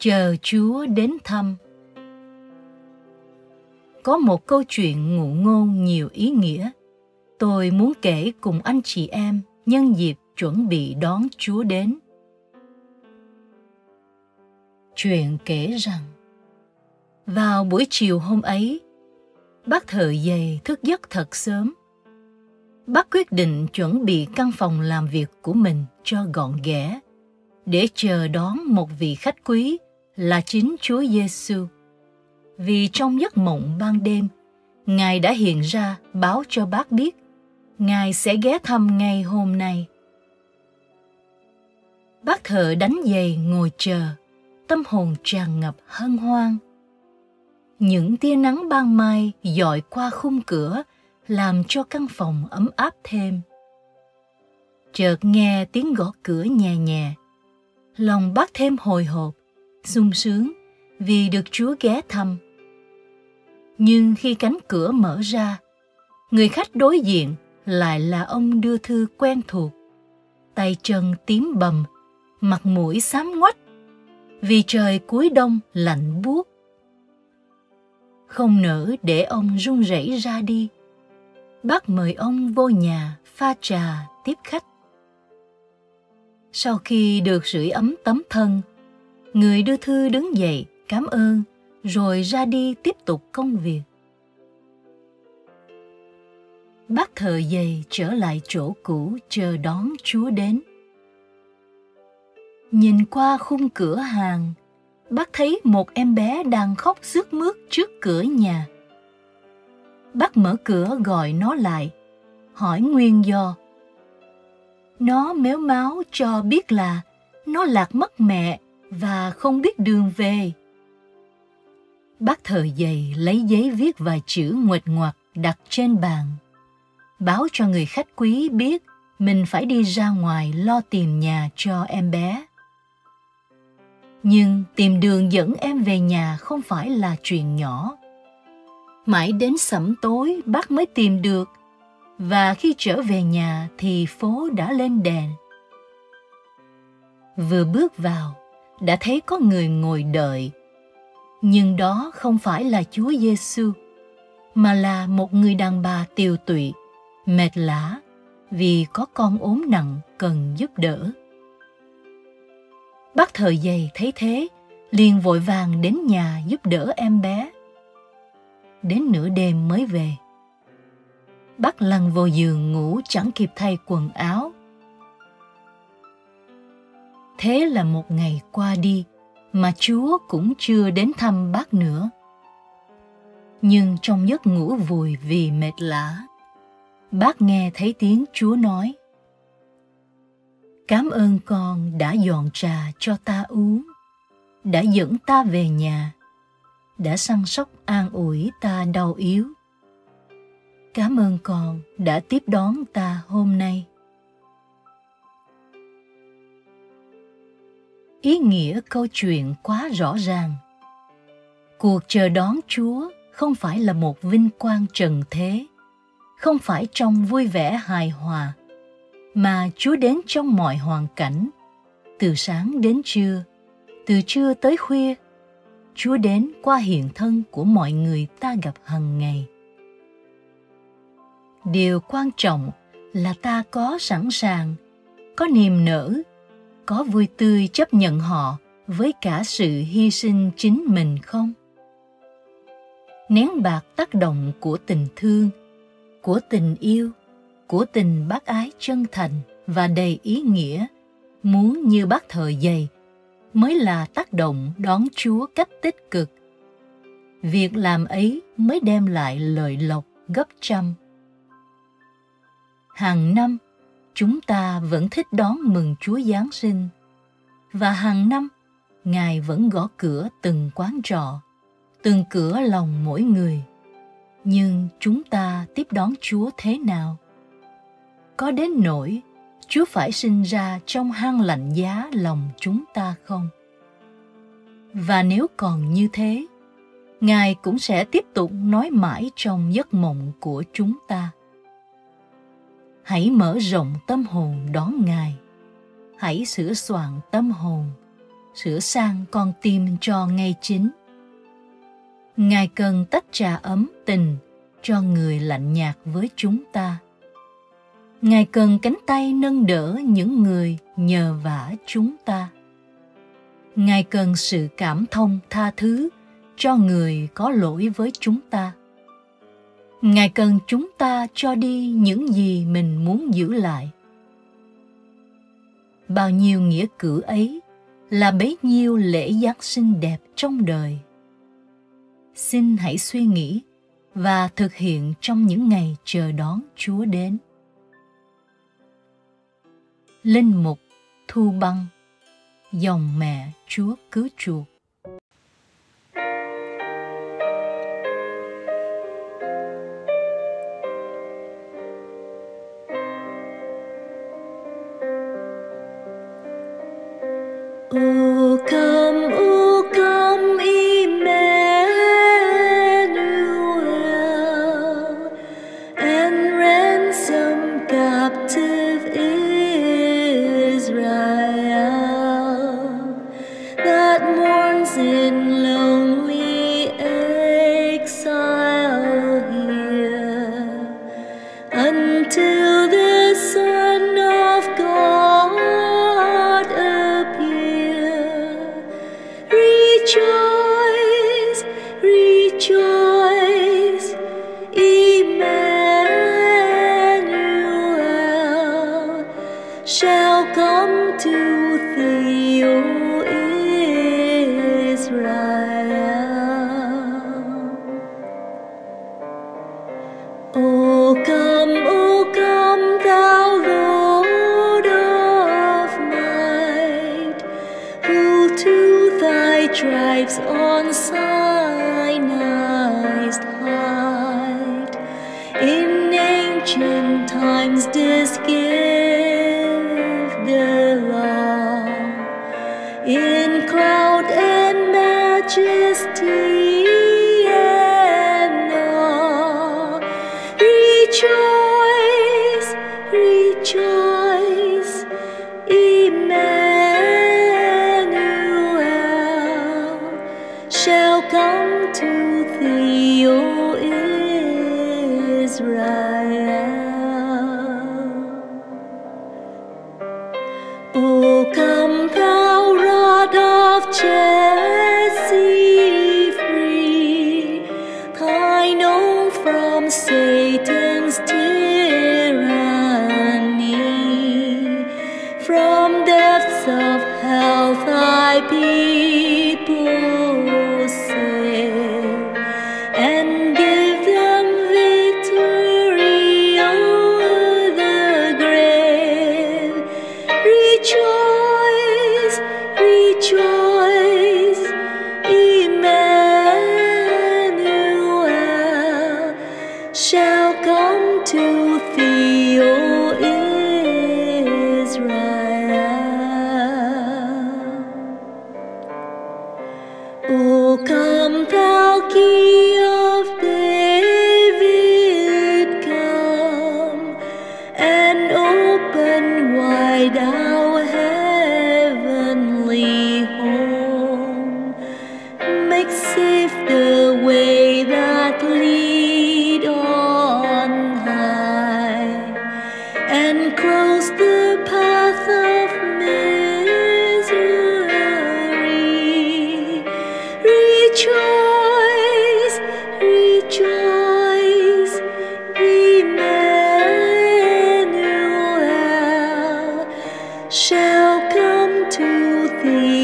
chờ Chúa đến thăm. Có một câu chuyện ngụ ngôn nhiều ý nghĩa. Tôi muốn kể cùng anh chị em nhân dịp chuẩn bị đón Chúa đến. Chuyện kể rằng vào buổi chiều hôm ấy, bác thợ giày thức giấc thật sớm. Bác quyết định chuẩn bị căn phòng làm việc của mình cho gọn ghẽ để chờ đón một vị khách quý là chính Chúa Giêsu. Vì trong giấc mộng ban đêm, Ngài đã hiện ra báo cho bác biết Ngài sẽ ghé thăm ngay hôm nay. Bác thợ đánh giày ngồi chờ, tâm hồn tràn ngập hân hoan. Những tia nắng ban mai dọi qua khung cửa làm cho căn phòng ấm áp thêm. Chợt nghe tiếng gõ cửa nhẹ nhẹ, lòng bác thêm hồi hộp, sung sướng vì được Chúa ghé thăm. Nhưng khi cánh cửa mở ra, người khách đối diện lại là ông đưa thư quen thuộc. Tay chân tím bầm, mặt mũi xám ngoách, vì trời cuối đông lạnh buốt. Không nỡ để ông run rẩy ra đi. Bác mời ông vô nhà pha trà tiếp khách. Sau khi được sưởi ấm tấm thân, người đưa thư đứng dậy cảm ơn rồi ra đi tiếp tục công việc. Bác thợ giày trở lại chỗ cũ chờ đón Chúa đến. Nhìn qua khung cửa hàng, bác thấy một em bé đang khóc rướt mướt trước cửa nhà. Bác mở cửa gọi nó lại, hỏi nguyên do. Nó méo máu cho biết là nó lạc mất mẹ và không biết đường về. Bác thợ giày lấy giấy viết vài chữ nguệch ngoạc đặt trên bàn. Báo cho người khách quý biết mình phải đi ra ngoài lo tìm nhà cho em bé. Nhưng tìm đường dẫn em về nhà không phải là chuyện nhỏ. Mãi đến sẩm tối bác mới tìm được và khi trở về nhà thì phố đã lên đèn. Vừa bước vào, đã thấy có người ngồi đợi nhưng đó không phải là Chúa Giêsu, mà là một người đàn bà tiều tụy, mệt lã vì có con ốm nặng cần giúp đỡ. Bác thợ giày thấy thế, liền vội vàng đến nhà giúp đỡ em bé. Đến nửa đêm mới về. Bác lăn vô giường ngủ chẳng kịp thay quần áo. Thế là một ngày qua đi, mà Chúa cũng chưa đến thăm bác nữa. Nhưng trong giấc ngủ vùi vì mệt lã, bác nghe thấy tiếng Chúa nói Cảm ơn con đã dọn trà cho ta uống, đã dẫn ta về nhà, đã săn sóc an ủi ta đau yếu. Cảm ơn con đã tiếp đón ta hôm nay. Ý nghĩa câu chuyện quá rõ ràng. Cuộc chờ đón chúa không phải là một vinh quang trần thế, không phải trong vui vẻ hài hòa, mà chúa đến trong mọi hoàn cảnh, từ sáng đến trưa, từ trưa tới khuya. Chúa đến qua hiện thân của mọi người ta gặp hằng ngày. Điều quan trọng là ta có sẵn sàng, có niềm nở có vui tươi chấp nhận họ với cả sự hy sinh chính mình không? Nén bạc tác động của tình thương, của tình yêu, của tình bác ái chân thành và đầy ý nghĩa, muốn như bác thợ giày mới là tác động đón chúa cách tích cực. Việc làm ấy mới đem lại lợi lộc gấp trăm. Hàng năm chúng ta vẫn thích đón mừng Chúa Giáng sinh. Và hàng năm, Ngài vẫn gõ cửa từng quán trọ, từng cửa lòng mỗi người. Nhưng chúng ta tiếp đón Chúa thế nào? Có đến nỗi Chúa phải sinh ra trong hang lạnh giá lòng chúng ta không? Và nếu còn như thế, Ngài cũng sẽ tiếp tục nói mãi trong giấc mộng của chúng ta hãy mở rộng tâm hồn đón ngài hãy sửa soạn tâm hồn, sửa sang con tim cho ngay chính. Ngài cần tách trà ấm tình cho người lạnh nhạt với chúng ta. Ngài cần cánh tay nâng đỡ những người nhờ vả chúng ta. Ngài cần sự cảm thông tha thứ cho người có lỗi với chúng ta. Ngài cần chúng ta cho đi những gì mình muốn giữ lại. Bao nhiêu nghĩa cử ấy là bấy nhiêu lễ Giáng sinh đẹp trong đời. Xin hãy suy nghĩ và thực hiện trong những ngày chờ đón Chúa đến. Linh mục Thu Băng, Dòng mẹ Chúa cứu chuộc Oh. joy. Ancient times didst O come thou rod of Jesse free, from Satan's tyranny, from depths of hell thy people shall come to thee,